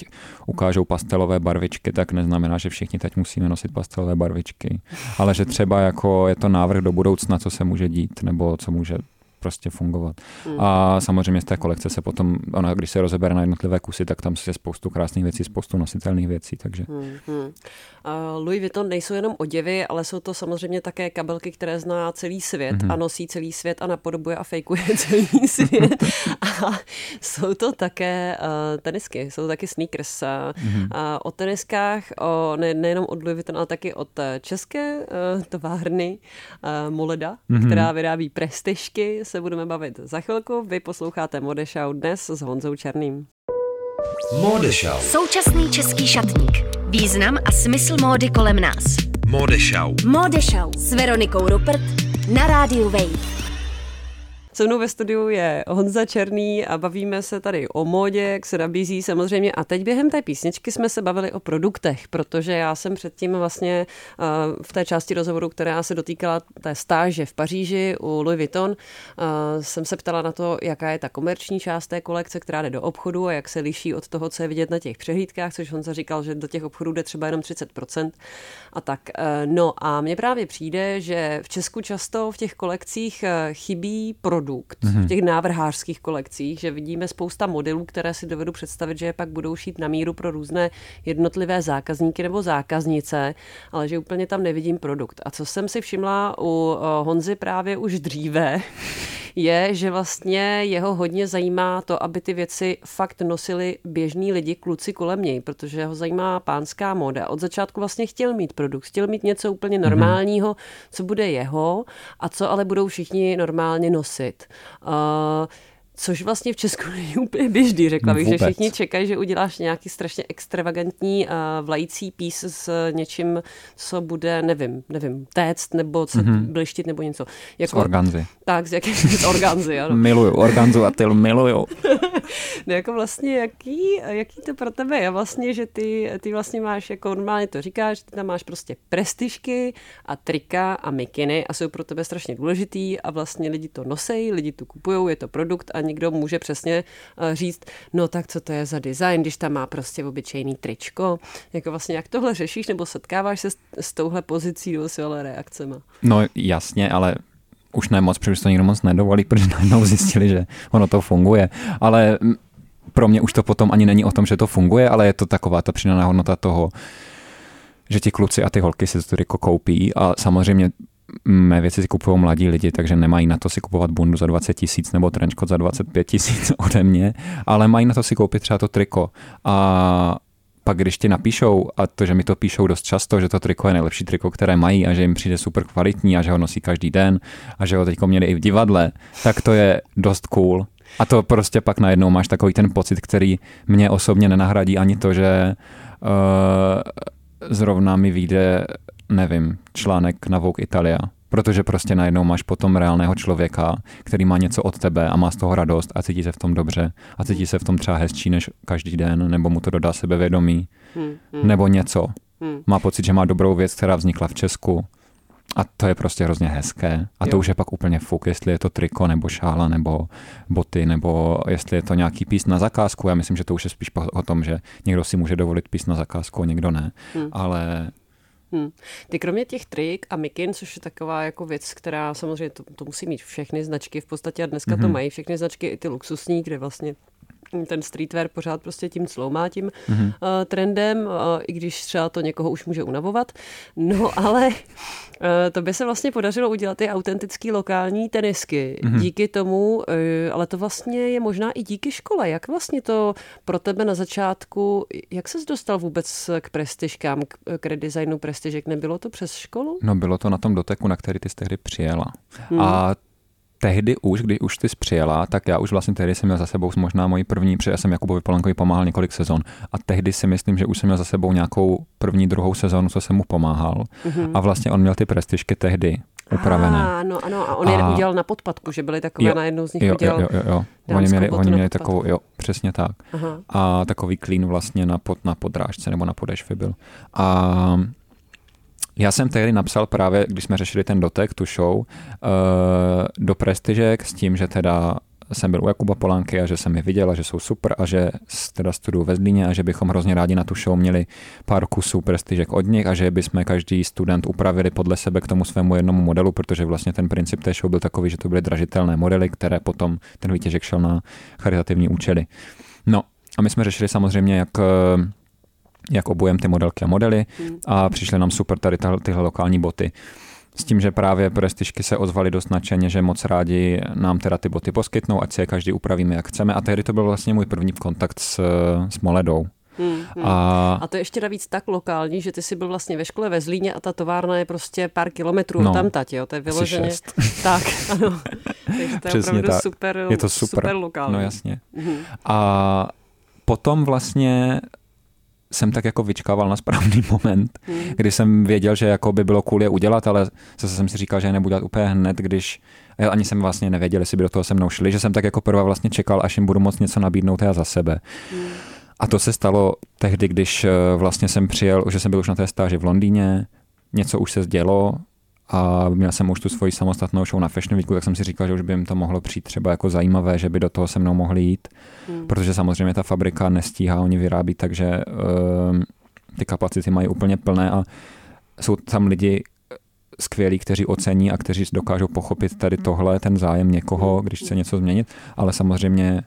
ukážou pastelové barvičky, tak neznamená, že všichni teď musíme nosit pastelové barvičky, ale že třeba jako je to návrh do budoucna, co se může dít, nebo co může prostě fungovat. Hmm. A samozřejmě z té kolekce se potom, ona když se rozebere na jednotlivé kusy, tak tam je spoustu krásných věcí, spoustu nositelných věcí, takže. Hmm, hmm. Uh, Louis Vuitton nejsou jenom oděvy, ale jsou to samozřejmě také kabelky, které zná celý svět hmm. a nosí celý svět a napodobuje a fejkuje (laughs) celý svět. a jsou to také uh, tenisky, jsou to taky sneakers. Hmm. Uh, o teniskách, o, ne, nejenom od Louis Vuitton, ale taky od české uh, továrny uh, Moleda, hmm. která vyrábí prestižky, se budeme bavit za chvilku. Vy posloucháte Modešau dnes s Honzou Černým. Modešau. Současný český šatník. Význam a smysl módy kolem nás. Modešau. Modešau s Veronikou Rupert na rádiu Wave. Se mnou ve studiu je Honza Černý a bavíme se tady o módě, jak se nabízí samozřejmě. A teď během té písničky jsme se bavili o produktech, protože já jsem předtím vlastně uh, v té části rozhovoru, která se dotýkala té stáže v Paříži u Louis Vuitton, uh, jsem se ptala na to, jaká je ta komerční část té kolekce, která jde do obchodu a jak se liší od toho, co je vidět na těch přehlídkách, což Honza říkal, že do těch obchodů jde třeba jenom 30% a tak. Uh, no a mně právě přijde, že v Česku často v těch kolekcích chybí produkt, produkt mm-hmm. v těch návrhářských kolekcích, že vidíme spousta modelů, které si dovedu představit, že je pak budou šít na míru pro různé jednotlivé zákazníky nebo zákaznice, ale že úplně tam nevidím produkt. A co jsem si všimla u Honzy právě už dříve, je, že vlastně jeho hodně zajímá to, aby ty věci fakt nosili běžní lidi, kluci kolem něj, protože ho zajímá pánská moda. Od začátku vlastně chtěl mít produkt, chtěl mít něco úplně mhm. normálního, co bude jeho a co ale budou všichni normálně nosit. Uh, Což vlastně v Česku (laughs) není úplně běžný, řekla bych, Vůbec. že všichni čekají, že uděláš nějaký strašně extravagantní uh, vlající pís s něčím, co bude, nevím, nevím, téct nebo se mm-hmm. blištit nebo něco. Jako, z organzy. Tak, z jaký (laughs) z organzy, ano. miluju, organzu a tyl miluju. (laughs) no jako vlastně, jaký, jaký to pro tebe je vlastně, že ty, ty vlastně máš, jako normálně to říkáš, ty tam máš prostě prestižky a trika a mikiny a jsou pro tebe strašně důležitý a vlastně lidi to nosejí, lidi to kupují, je to produkt a někdo může přesně eh, říct, no tak co to je za design, když tam má prostě obyčejný tričko. Jako vlastně jak tohle řešíš nebo setkáváš se s, touhle pozicí nebo s reakcema? No jasně, ale už ne moc, protože to nikdo moc nedovolí, protože najednou zjistili, že ono to funguje. Ale pro mě už to potom ani není o tom, že to funguje, ale je to taková ta přidaná hodnota toho, že ti kluci a ty holky si to triko koupí a samozřejmě mé věci si kupují mladí lidi, takže nemají na to si kupovat bundu za 20 tisíc nebo trenčkot za 25 tisíc (laughs) ode mě, ale mají na to si koupit třeba to triko. A pak když ti napíšou, a to, že mi to píšou dost často, že to triko je nejlepší triko, které mají a že jim přijde super kvalitní a že ho nosí každý den a že ho teď měli i v divadle, tak to je dost cool. A to prostě pak najednou máš takový ten pocit, který mě osobně nenahradí ani to, že uh, zrovna mi vyjde nevím, článek na Vogue Italia, protože prostě najednou máš potom reálného člověka, který má něco od tebe a má z toho radost a cítí se v tom dobře a cítí se v tom třeba hezčí než každý den, nebo mu to dodá sebevědomí, hmm, hmm. nebo něco. Hmm. Má pocit, že má dobrou věc, která vznikla v Česku a to je prostě hrozně hezké. A jo. to už je pak úplně fuk, jestli je to triko, nebo šála, nebo boty, nebo jestli je to nějaký pís na zakázku. Já myslím, že to už je spíš o tom, že někdo si může dovolit pís na zakázku, a někdo ne. Hmm. Ale Hmm. Ty kromě těch trik a mikin, což je taková jako věc, která samozřejmě to, to musí mít všechny značky v podstatě a dneska mm-hmm. to mhm. mají všechny značky, i ty luxusní, kde vlastně ten streetwear pořád prostě tím cloumá tím mm-hmm. uh, trendem, uh, i když třeba to někoho už může unavovat. No ale uh, to by se vlastně podařilo udělat ty autentický lokální tenisky. Mm-hmm. Díky tomu, uh, ale to vlastně je možná i díky škole. Jak vlastně to pro tebe na začátku, jak ses dostal vůbec k prestižkám, k, k redesignu prestižek? Nebylo to přes školu? No bylo to na tom doteku, na který ty jsi tehdy přijela. Hmm. A tehdy už, když už ty přijela, tak já už vlastně tehdy jsem měl za sebou možná moji první, protože já jsem Jakubovi Polankovi pomáhal několik sezon a tehdy si myslím, že už jsem měl za sebou nějakou první, druhou sezonu, co jsem mu pomáhal mm-hmm. a vlastně on měl ty prestižky tehdy upravené. Ah, ano, ano, a on je udělal na podpadku, že byly takové, jo, na jednou z nich jo, udělal jo, jo, jo. Oni měli, oni měli takovou, jo, přesně tak. Aha. A takový klín vlastně na, pod, na podrážce nebo na podešvy byl. A já jsem tehdy napsal právě, když jsme řešili ten dotek, tu show, uh, do prestižek s tím, že teda jsem byl u Jakuba Polánky a že jsem je viděl a že jsou super a že teda studuju ve Zlíně a že bychom hrozně rádi na tu show měli pár kusů prestižek od nich a že bychom každý student upravili podle sebe k tomu svému jednomu modelu, protože vlastně ten princip té show byl takový, že to byly dražitelné modely, které potom ten výtěžek šel na charitativní účely. No a my jsme řešili samozřejmě, jak jak obujem ty modelky a modely hmm. a přišly nám super tady tyhle lokální boty. S tím, že právě prestižky se ozvali dost nadšeně, že moc rádi nám teda ty boty poskytnou, ať si je každý upravíme, jak chceme. A tehdy to byl vlastně můj první kontakt s, s Moledou. Hmm, hmm. A... a to je ještě navíc tak lokální, že ty jsi byl vlastně ve škole ve Zlíně a ta továrna je prostě pár kilometrů no, tam tať, jo? To je vyloženě... (laughs) tak, ano. Takže to je Přesně opravdu tak. super, je to super. super lokální. No jasně. Hmm. A potom vlastně jsem tak jako vyčkával na správný (laughs) moment, hmm. kdy jsem věděl, že jako by bylo cool je udělat, ale zase jsem si říkal, že je nebudu dělat úplně hned, když já ani jsem vlastně nevěděl, jestli by do toho se mnou šli, že jsem tak jako prvá vlastně čekal, až jim budu moct něco nabídnout já za sebe. Hmm. A to se stalo tehdy, když eh, vlastně jsem přijel, že jsem byl už na té stáži v Londýně, něco už se zdělo, a měl jsem už tu svoji samostatnou show na Fashion Weeku, tak jsem si říkal, že už by jim to mohlo přijít třeba jako zajímavé, že by do toho se mnou mohli jít, hmm. protože samozřejmě ta fabrika nestíhá, oni vyrábí, takže uh, ty kapacity mají úplně plné a jsou tam lidi skvělí, kteří ocení a kteří dokážou pochopit tady tohle, ten zájem někoho, když chce něco změnit, ale samozřejmě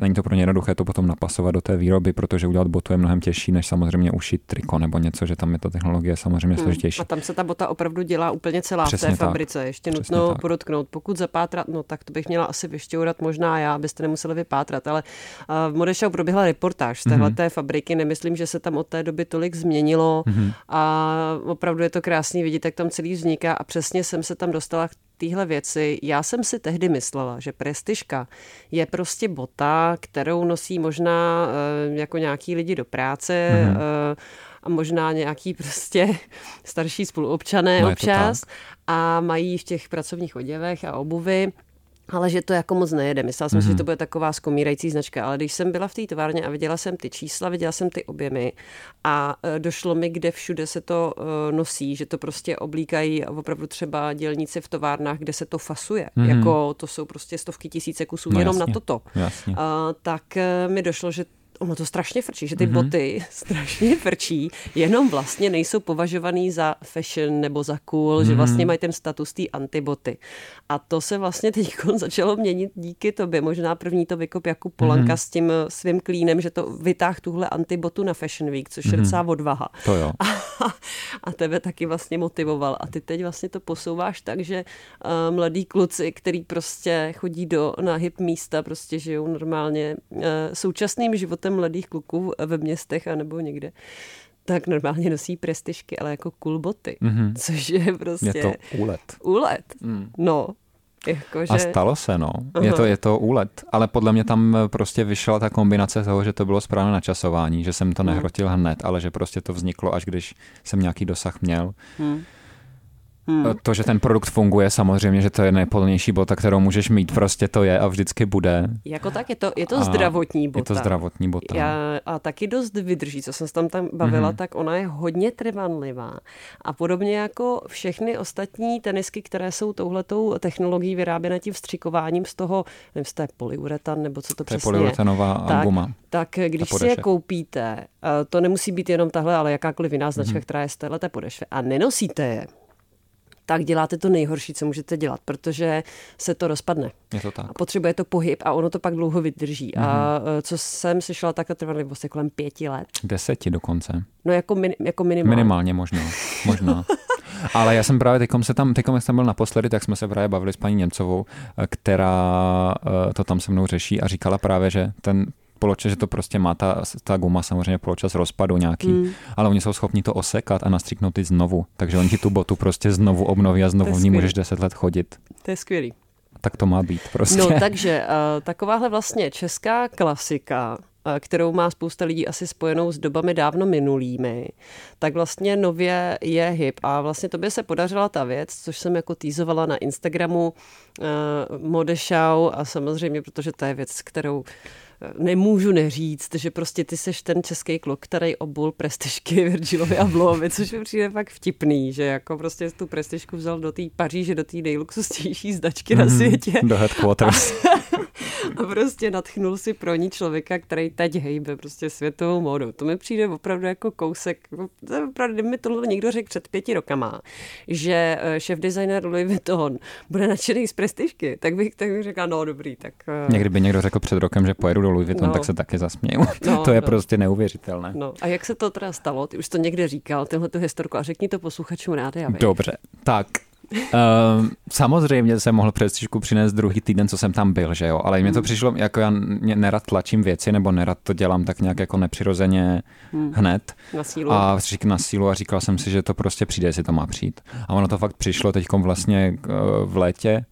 není to pro ně jednoduché to potom napasovat do té výroby, protože udělat botu je mnohem těžší, než samozřejmě ušít triko nebo něco, že tam je ta technologie samozřejmě hmm. složitější. A tam se ta bota opravdu dělá úplně celá Přesně v té tak. fabrice. Ještě Přesně nutno tak. podotknout. Pokud zapátrat, no tak to bych měla asi vyšťourat možná já, abyste nemuseli vypátrat, ale uh, v Modešau proběhla reportáž z téhle mm-hmm. fabriky. Nemyslím, že se tam od té doby tolik změnilo mm-hmm. a opravdu je to krásný vidět, jak tam celý vzniká a přesně jsem se tam dostala k téhle věci. Já jsem si tehdy myslela, že prestižka je prostě bota, kterou nosí možná uh, jako nějaký lidi do práce, uh, a možná nějaký prostě starší spoluobčané no občas a mají v těch pracovních oděvech a obuvi ale že to jako moc nejede. Myslela jsem mm-hmm. si, že to mhm. bude taková skomírající značka, ale když jsem byla v té továrně a viděla jsem ty čísla, viděla jsem ty objemy a e, došlo mi, kde všude se to uh, nosí, že to prostě oblíkají opravdu třeba dělníci v továrnách, kde se to fasuje. Mm-hmm. Jako to jsou prostě stovky tisíce kusů no, jenom jasně, na toto. Jasně. Uh, tak uh, mi došlo, že ono to strašně frčí, že ty mm-hmm. boty (laughs) strašně frčí, jenom vlastně nejsou považovaný za fashion nebo za cool, mm-hmm. že mhm. vlastně mají ten status té antiboty. A to se vlastně teď (laughs) začalo měnit díky tobě. Možná první to vykop jako Polanka mm-hmm. s tím eh, svým klínem, že to vytáh tuhle antibotu na Fashion Week, což mm-hmm. je mhm. docela odvaha. To jo. A, (laughs) a tebe taky vlastně motivoval. A ty teď vlastně to posouváš tak, že uh, mladí kluci, který prostě chodí do na hip místa, prostě žijou normálně uh, současným životem životem mladých kluků ve městech anebo někde, tak normálně nosí prestižky, ale jako cool boty, mm-hmm. což je prostě... Je to úlet. Úlet, mm. no. Jako, že... A stalo se, no. Je to, je to úlet. Ale podle mě tam prostě vyšla ta kombinace toho, že to bylo správné načasování, že jsem to mm. nehrotil hned, ale že prostě to vzniklo, až když jsem nějaký dosah měl. Mm. Hmm. To, že ten produkt funguje, samozřejmě, že to je nejpolnější bota, kterou můžeš mít, prostě to je a vždycky bude. Jako tak je to, je to zdravotní bota. Je to zdravotní bota. Já, a taky dost vydrží, co jsem se tam, tam bavila, mm-hmm. tak ona je hodně trvanlivá. A podobně jako všechny ostatní tenisky, které jsou touhletou technologií vyráběné tím vstřikováním z toho, nevím, z té polyuretan, nebo co to, to přesně je. polyuretanová tak, guma. Tak když si je koupíte, eh, to nemusí být jenom tahle, ale jakákoliv jiná značka, mm-hmm. která je z téhle podešve, a nenosíte je, tak děláte to nejhorší, co můžete dělat, protože se to rozpadne. Je to tak. A potřebuje to pohyb a ono to pak dlouho vydrží. Mm-hmm. A mhm. e, co jsem slyšela, tak to trvalo vlastně kolem pěti let. Deseti dokonce. No jako, min, jako minimálně. Minimálně možná. možná. (laughs) Ale já jsem právě, teďkom se tam, teďkom jsem byl naposledy, tak jsme se právě bavili s paní Němcovou, e, která e, to tam se mnou řeší a říkala právě, že ten poločas, že to prostě má ta, ta guma samozřejmě poločas rozpadu nějaký, mm. ale oni jsou schopni to osekat a nastříknout i znovu. Takže oni ti tu botu prostě znovu obnoví a znovu v ní můžeš deset let chodit. To je skvělý. Tak to má být prostě. No (laughs) takže uh, takováhle vlastně česká klasika, uh, kterou má spousta lidí asi spojenou s dobami dávno minulými, tak vlastně nově je hip. A vlastně tobě se podařila ta věc, což jsem jako týzovala na Instagramu uh, Modešau a samozřejmě, protože to je věc, kterou nemůžu neříct, že prostě ty seš ten český kluk, který obul prestižky (laughs) Virgilovi a Blovi, což mi přijde fakt vtipný, že jako prostě tu prestižku vzal do té Paříže, do té nejluxusnější zdačky mm, na mhm. světě. Do headquarters. A, (laughs) a prostě natchnul si pro ní člověka, který teď hejbe prostě světovou módu. To mi přijde opravdu jako kousek, opravdu, kdyby mi tohle někdo řekl před pěti rokama, že eh, šéf designer Louis Vuitton bude nadšený z prestižky, tak bych, tak bych řekla, no dobrý, tak... Eh, Někdy by někdo řekl před rokem, že pojedu do Louis Vuitton, no. tak se taky zasměju. No, (laughs) to je no. prostě neuvěřitelné. No. A jak se to teda stalo? Ty už to někde říkal, tyhle tu historku, a řekni to posluchačům rád. Dobře, tak Uh, samozřejmě jsem mohl přestižku přinést druhý týden, co jsem tam byl, že jo, ale mně to hmm. přišlo, jako já nerad tlačím věci, nebo nerad to dělám tak nějak jako nepřirozeně hmm. hned. Na sílu. A řík na sílu a říkal jsem si, že to prostě přijde, jestli to má přijít. A ono to fakt přišlo teď vlastně v létě,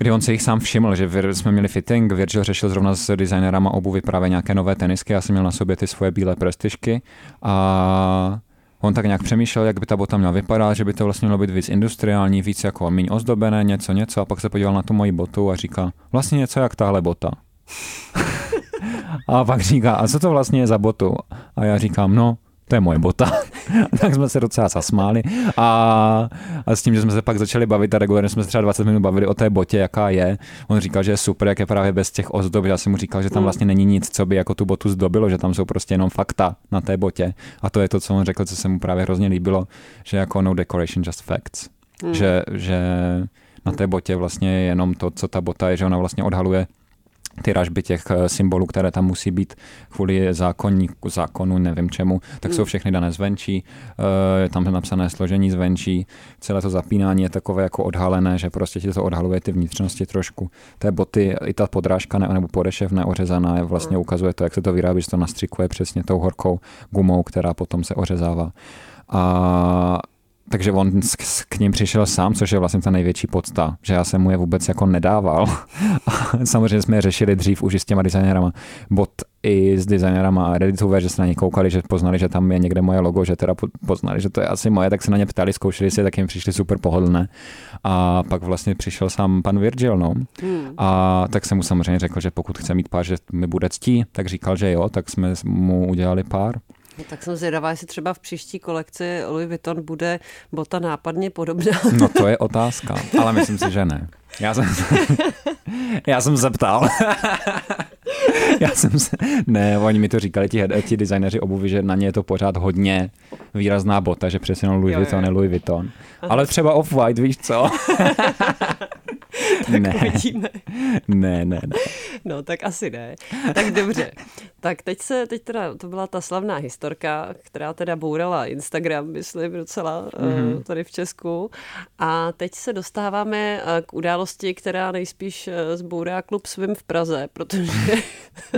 kdy on si jich sám všiml, že jsme měli fitting, Virgil řešil zrovna s designerama obuvy právě nějaké nové tenisky, já jsem měl na sobě ty svoje bílé prestižky a on tak nějak přemýšlel, jak by ta bota měla vypadat, že by to vlastně mělo být víc industriální, víc jako méně ozdobené, něco, něco a pak se podíval na tu moji botu a říká, vlastně něco jak tahle bota. (laughs) a pak říká, a co to vlastně je za botu? A já říkám, no, to je moje bota. (laughs) tak jsme se docela zasmáli a, a s tím, že jsme se pak začali bavit a regulárně jsme se třeba 20 minut bavili o té botě, jaká je. On říkal, že je super, jak je právě bez těch ozdob. Já jsem mu říkal, že tam mm. vlastně není nic, co by jako tu botu zdobilo, že tam jsou prostě jenom fakta na té botě. A to je to, co on řekl, co se mu právě hrozně líbilo, že jako no decoration, just facts. Mm. Že, že na té botě vlastně je jenom to, co ta bota je, že ona vlastně odhaluje ty ražby těch eh, symbolů, které tam musí být kvůli zákonníku, zákonu, nevím čemu, tak jsou hmm. všechny dané zvenčí, je tam napsané složení zvenčí, celé to zapínání je takové jako odhalené, že prostě ti to odhaluje ty vnitřnosti trošku. Té boty, i ta podrážka ne, nebo podešev neořezaná vlastně hmm. ukazuje to, jak se to vyrábí, že to nastřikuje přesně tou horkou gumou, která potom se ořezává. A takže on k ním přišel sám, což je vlastně ta největší podsta, že já jsem mu je vůbec jako nedával. (laughs) A samozřejmě jsme je řešili dřív už s těma designérama, bot i s designérama a Redditové, že se na ně koukali, že poznali, že tam je někde moje logo, že teda poznali, že to je asi moje, tak se na ně ptali, zkoušeli si, tak jim přišli super pohodlné. A pak vlastně přišel sám pan Virgil, no. Hmm. A tak jsem mu samozřejmě řekl, že pokud chce mít pár, že mi bude ctí, tak říkal, že jo, tak jsme mu udělali pár. No, tak jsem zvědavá, jestli třeba v příští kolekci Louis Vuitton bude bota nápadně podobná. No to je otázka, ale myslím si, že ne. Já jsem se, já jsem se ptal. já jsem se, ne, oni mi to říkali, ti, ti designéři obuvy, že na ně je to pořád hodně výrazná bota, že přesně Louis jo, Vuitton je Louis Vuitton. Aha. Ale třeba Off-White, víš co? Tak ne. uvidíme. Ne, ne, ne. No, tak asi ne. Tak dobře. Tak teď se, teď teda, to byla ta slavná historka, která teda bourala Instagram, myslím, docela mm-hmm. tady v Česku. A teď se dostáváme eh, k události, která nejspíš eh, zbourá klub svým v Praze, protože,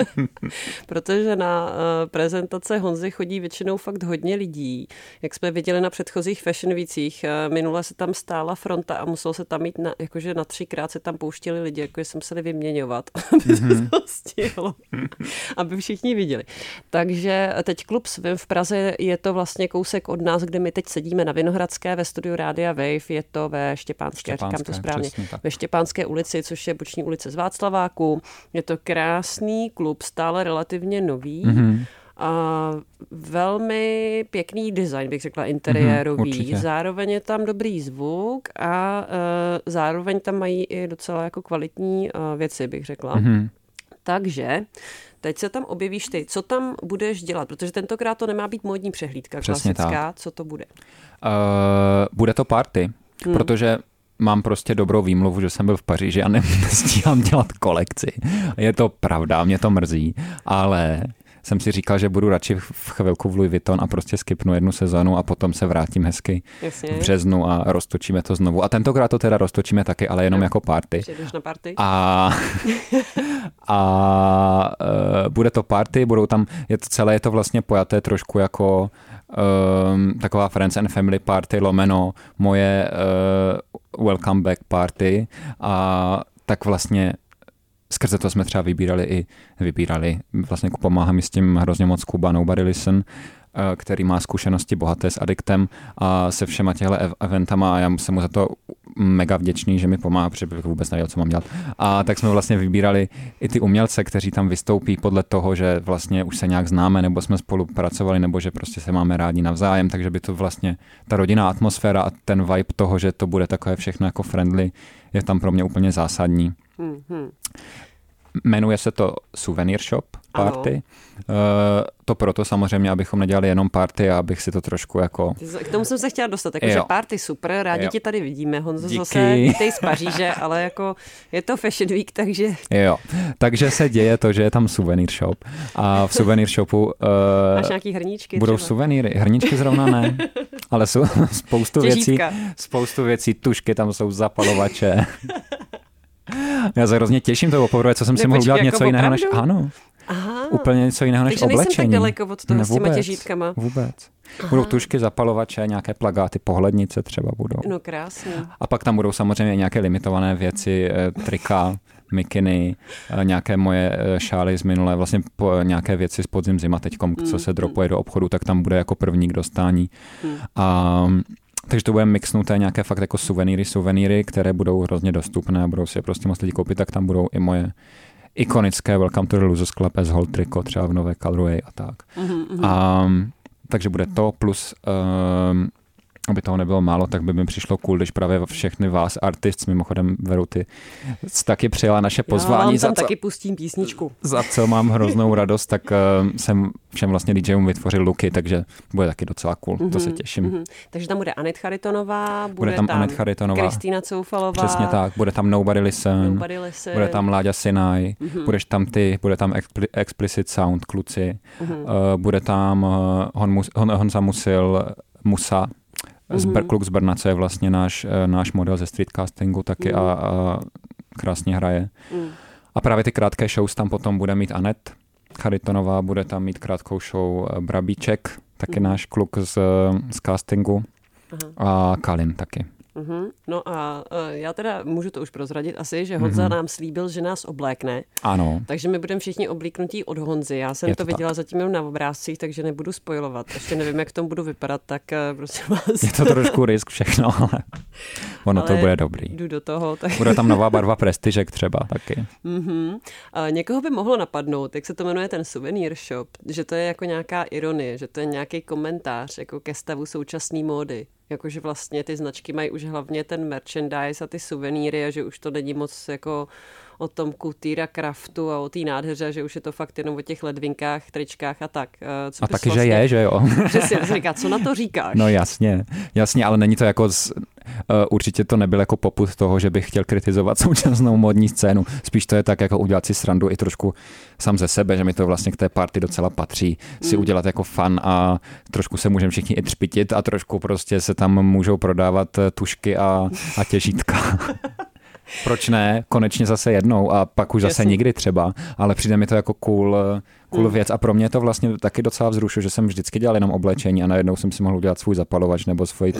(laughs) protože na prezentace Honzy chodí většinou fakt hodně lidí. Jak jsme viděli na předchozích fashion vících, minule se tam stála fronta a muselo se tam mít na, jakože na třikrát se tam pouštili lidi, jako se museli vyměňovat, (laughs) aby mm-hmm. to stihlo, (laughs) aby všichni viděli. Takže teď klub Svim v Praze je to vlastně kousek od nás, kde my teď sedíme na Vinohradské ve studiu Rádia Wave, je to ve Štěpánské, Štěpánské říkám to správně, ve Štěpánské ulici, což je boční ulice z Václaváku. Je to krásný klub, stále relativně nový. Mm-hmm velmi pěkný design, bych řekla, interiérový. Mm-hmm, zároveň je tam dobrý zvuk a uh, zároveň tam mají i docela jako kvalitní uh, věci, bych řekla. Mm-hmm. Takže teď se tam objevíš ty. Co tam budeš dělat? Protože tentokrát to nemá být módní přehlídka Přesně klasická. Tak. Co to bude? Uh, bude to party, hmm. protože mám prostě dobrou výmluvu, že jsem byl v Paříži a (laughs) nestíhám dělat kolekci. Je to pravda, mě to mrzí, ale jsem si říkal, že budu radši v chvilku v Louis Vuitton a prostě skipnu jednu sezonu a potom se vrátím hezky Jasně. v březnu a roztočíme to znovu. A tentokrát to teda roztočíme taky, ale jenom no. jako party. na party. A, a uh, bude to party, budou tam, je to celé je to vlastně pojaté trošku jako um, taková Friends and Family party lomeno moje uh, welcome back party a tak vlastně skrze to jsme třeba vybírali i, vybírali, vlastně pomáhám s tím hrozně moc Kuba Nobody Listen, Eh, který má zkušenosti bohaté s adiktem a se všema těhle eventama a já jsem mu za to mega vděčný, že mi pomáhá, protože bych vůbec nevěděl, co mám dělat. A tak jsme vlastně vybírali i ty umělce, kteří tam vystoupí podle toho, že vlastně už se nějak známe, nebo jsme spolupracovali, nebo že prostě se máme rádi navzájem, takže by to vlastně ta rodinná atmosféra a ten vibe toho, že to bude takové všechno jako friendly, je tam pro mě úplně zásadní. Mm-hmm. Jmenuje se to Souvenir Shop Party. Ano. Uh, to proto samozřejmě, abychom nedělali jenom party a abych si to trošku jako... K tomu jsem se chtěla dostat, jakože party super, rádi jo. tě tady vidíme, Honzo Díky. zase vítej z Paříže, (laughs) ale jako je to Fashion Week, takže... Jo, takže se děje to, že je tam souvenir shop a v souvenir shopu... Uh, Máš nějaký hrníčky Budou třeba? suvenýry, hrníčky zrovna ne, (laughs) ale jsou (laughs) spoustu Těžítka. věcí, spoustu věcí, tušky, tam jsou zapalovače. Já se hrozně těším to poprvé, co jsem si mohl udělat jako něco jiného než... Ano. Aha. Úplně něco jiného než Takže oblečení. Takže tak daleko od toho ne, vůbec, s těma těžítkama. Vůbec. Aha. Budou tušky, zapalovače, nějaké plagáty, pohlednice třeba budou. No krásně. A pak tam budou samozřejmě nějaké limitované věci, eh, trika, mikiny, eh, nějaké moje eh, šály z minulé, vlastně po, nějaké věci z podzim zima teďkom, co mm, se dropuje mm. do obchodu, tak tam bude jako první k dostání. Mm. A takže to bude mixnuté nějaké fakt jako suvenýry, suvenýry, které budou hrozně dostupné a budou si je prostě moc lidi koupit, tak tam budou i moje ikonické Welcome to the Losers Club as Hold Trico, třeba v nové Colorway a tak. Mm-hmm. A, takže bude to plus um, aby toho nebylo málo, tak by mi přišlo cool, když právě všechny vás, artist, mimochodem Veruty, taky přijela naše pozvání. Já vám tam za taky pustím písničku. Za co mám hroznou (laughs) radost, tak uh, jsem všem vlastně DJům vytvořil luky, takže bude taky docela cool, mm-hmm, to se mhm, těším. Mm-hmm. Takže tam bude Anet Charitonová, bude, bude tam, tam Anet Charitonová, Kristýna Coufalová. Přesně tak, bude tam Nobody Listen, Nobody Listen. bude tam Láďa Sinaj, mm-hmm. budeš tam ty, bude tam expli- Explicit Sound kluci, mm-hmm. uh, bude tam uh, Hon, Hon, Honza Musil, Musa, z mm-hmm. Kluk z Brna, co je vlastně náš, eh, náš model ze streetcastingu taky mm. a, a krásně hraje. Mm. A právě ty krátké shows tam potom bude mít Anet Charitonová, bude tam mít krátkou show eh, Brabíček, taky mm. náš kluk z, z castingu Aha. a Kalin taky. Uh-huh. No a uh, já teda můžu to už prozradit asi, že Honza uh-huh. nám slíbil, že nás oblékne. Ano. Takže my budeme všichni oblíknutí od Honzy. Já jsem Je to, to viděla tak. zatím jenom na obrázcích, takže nebudu spojovat. Ještě nevím, jak tom budu vypadat, tak uh, prosím vás. Je to trošku risk všechno, ale ono ale to bude dobrý. Jdu do toho. Tak... Bude tam nová barva prestižek třeba taky. Uh-huh. Uh, někoho by mohlo napadnout, jak se to jmenuje ten souvenir shop, že to je jako nějaká ironie, že to je nějaký komentář jako ke stavu současné módy jakože vlastně ty značky mají už hlavně ten merchandise a ty suvenýry a že už to není moc jako o tom kutýra kraftu a o té nádheře, že už je to fakt jenom o těch ledvinkách, tričkách a tak. Eh, co a taky, vlastně... že je, že jo. (laughs) Přesně, říká, co na to říkáš? No jasně, jasně, ale není to jako z, Uh, určitě to nebyl jako poput toho, že bych chtěl kritizovat (laughs) současnou modní scénu. Spíš to je tak, jako udělat si srandu i trošku sám ze sebe, že mi to vlastně k té party docela patří. Si mm. udělat jako fan a trošku se můžeme všichni i třpitit a trošku prostě se tam můžou prodávat eh, tušky a, a těžítka. (laughs) Proč ne? Konečně zase jednou a pak už zase Jasně. nikdy třeba, ale přijde mi to jako cool cool hmm. věc a pro mě to vlastně taky docela vzrušuje, že jsem vždycky dělal jenom oblečení a najednou jsem si mohl udělat svůj zapalovač nebo svoji,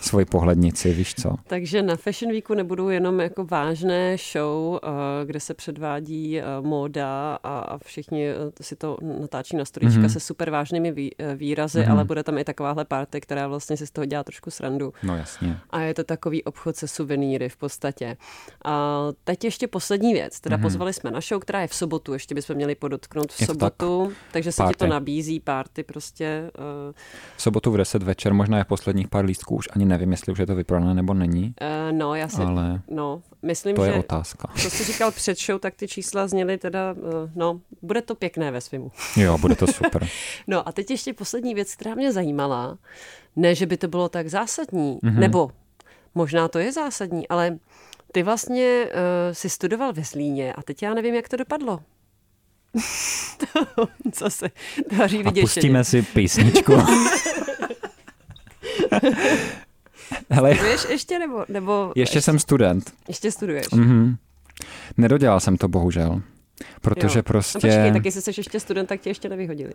svoji pohlednici, víš co. Takže na Fashion Weeku nebudou jenom jako vážné show, eh, kde se předvádí eh, móda a všichni eh, si to natáčí na storička mm-hmm. se super vážnými výrazy, mm-hmm. ale bude tam i takováhle party, která vlastně si z toho dělá trošku srandu. No jasně. A je to takový obchod se suvenýry v podstatě. A teď ještě poslední věc. Teda mm-hmm. pozvali jsme na show, která je v sobotu, ještě bychom měli podotknout v sobotu sobotu, takže se party. ti to nabízí, párty prostě. Uh... V sobotu v 10 večer, možná je posledních pár lístků, už ani nevím, jestli už je to vyprodané nebo není. Uh, no, já si, ale no, myslím, to že... je otázka. Co jsi říkal před show, tak ty čísla zněly teda, uh, no, bude to pěkné ve svimu. Jo, bude to super. (laughs) no a teď ještě poslední věc, která mě zajímala. Ne, že by to bylo tak zásadní, mm-hmm. nebo možná to je zásadní, ale ty vlastně uh, si studoval ve Zlíně a teď já nevím, jak to dopadlo. Co se daří vidět. A pustíme si písničku. (laughs) Hele, Studuješ ještě nebo, nebo ještě, ještě jsem student. Ještě studuješ. Mm-hmm. Nedodělal jsem to bohužel. Protože jo. prostě... No počkej, tak jestli jsi ještě student, tak tě ještě nevyhodili.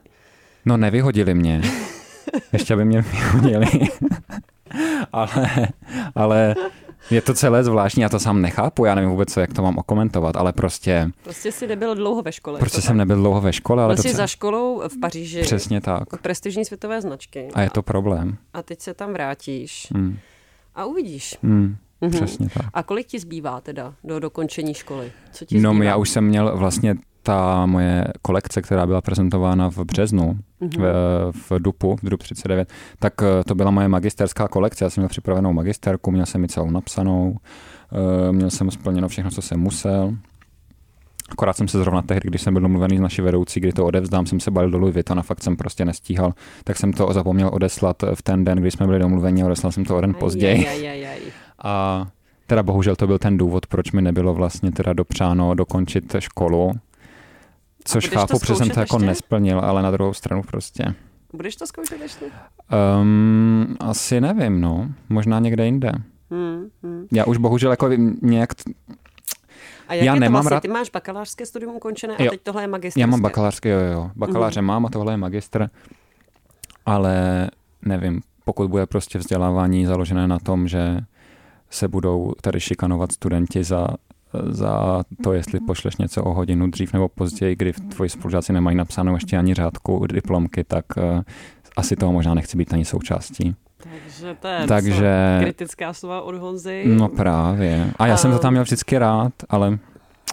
No nevyhodili mě. (laughs) ještě by mě vyhodili. (laughs) ale, ale Je to celé zvláštní, já to sám nechápu, já nevím vůbec, jak to mám okomentovat, ale prostě... Prostě jsi nebyl dlouho ve škole. Prostě jsem nebyl dlouho ve škole, ale... Byl jsi za školou v Paříži. Přesně tak. Prestižní světové značky. A je to problém. A teď se tam vrátíš mm. a uvidíš. Mm. Mm-hmm. Přesně tak. A kolik ti zbývá teda do dokončení školy? Co ti no, zbývá? já už jsem měl vlastně ta moje kolekce, která byla prezentována v březnu, mm-hmm. v, v DUPu, v DUP 39, tak eh, to byla moje magisterská kolekce. Já jsem měl připravenou magisterku, měl jsem ji celou napsanou, eh, měl jsem splněno všechno, co jsem musel. Akorát jsem se zrovna tehdy, když jsem byl domluvený s naší vedoucí, kdy to odevzdám, jsem se balil do Louis Vuitton a fakt jsem prostě nestíhal, tak jsem to zapomněl odeslat v ten den, kdy jsme byli domluveni a odeslal jsem to o den později. Aj, aj, aj. A teda bohužel to byl ten důvod, proč mi nebylo vlastně teda dopřáno dokončit školu, Což chápu, protože jsem to jako ještě? nesplnil, ale na druhou stranu prostě. Budeš to zkoušet ještě? Um, asi nevím, no. Možná někde jinde. Hmm, hmm. Já už bohužel jako nějak... A jak já je nemám to vlastně? rád... Ty máš bakalářské studium ukončené a jo. teď tohle je magisterské. Já mám bakalářské, jo, jo. Bakaláře hmm. mám a tohle je magistr. Ale nevím, pokud bude prostě vzdělávání založené na tom, že se budou tady šikanovat studenti za za to, jestli pošleš něco o hodinu dřív nebo později, kdy tvoji spolužáci nemají napsanou ještě ani řádku diplomky, tak uh, asi toho možná nechci být ani součástí. Takže to je Takže, kritická slova od Honzy. No právě. A já um, jsem to tam měl vždycky rád, ale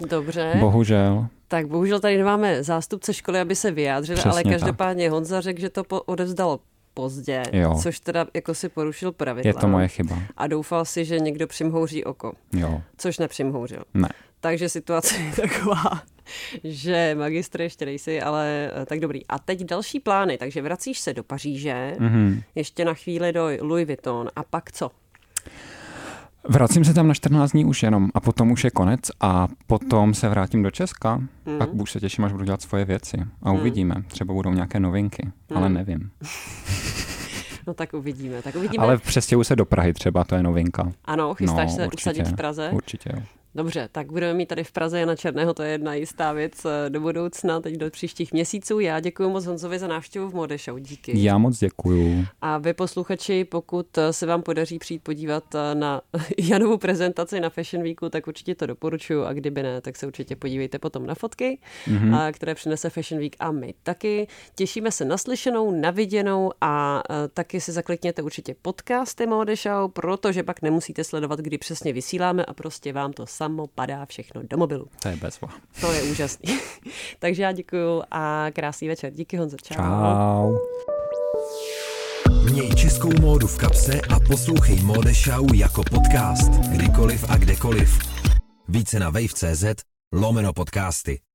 Dobře. bohužel. Tak bohužel tady nemáme zástupce školy, aby se vyjádřil, Přesně ale každopádně tak. Honza řekl, že to po- odevzdal pozdě, jo. což teda jako si porušil pravidla. Je to moje chyba. A doufal si, že někdo přimhouří oko. Jo. Což nepřimhouřil. Ne. Takže situace je taková, že magistr ještě nejsi, ale eh, tak dobrý. A teď další plány, takže vracíš se do Paříže, mm-hmm. ještě na chvíli do Louis Vuitton a pak co? Vracím se tam na 14 dní už jenom a potom už je konec a potom se vrátím do Česka. Mm. Pak už se těším, až budu dělat svoje věci a mm. uvidíme. Třeba budou nějaké novinky, mm. ale nevím. (laughs) No tak uvidíme, tak uvidíme. Ale přestěhuji se do Prahy třeba, to je novinka. Ano, chystáš no, se určitě, usadit v Praze? Určitě, jo. Dobře, tak budeme mít tady v Praze Jana Černého, to je jedna jistá věc eh, do budoucna, teď do příštích měsíců. Já děkuji moc Honzovi za návštěvu v Mode Show, díky. Já moc děkuju. A vy posluchači, pokud eh, se vám podaří přijít podívat eh, na (laughs) Janovu prezentaci na Fashion Weeku, tak určitě to doporučuju a kdyby ne, tak se určitě podívejte potom na fotky, mm-hmm. které přinese Fashion Week a my taky. Těšíme se na slyšenou, na viděnou a taky si zaklikněte určitě podcasty Mode Show, protože pak nemusíte sledovat, kdy přesně vysíláme a prostě vám to samo padá všechno do mobilu. To je bezva. To je úžasný. (laughs) Takže já děkuju a krásný večer. Díky Honzo. Čau. Čau. Měj českou módu v kapse a poslouchej Mode Show jako podcast. Kdykoliv a kdekoliv. Více na wave.cz lomeno podcasty.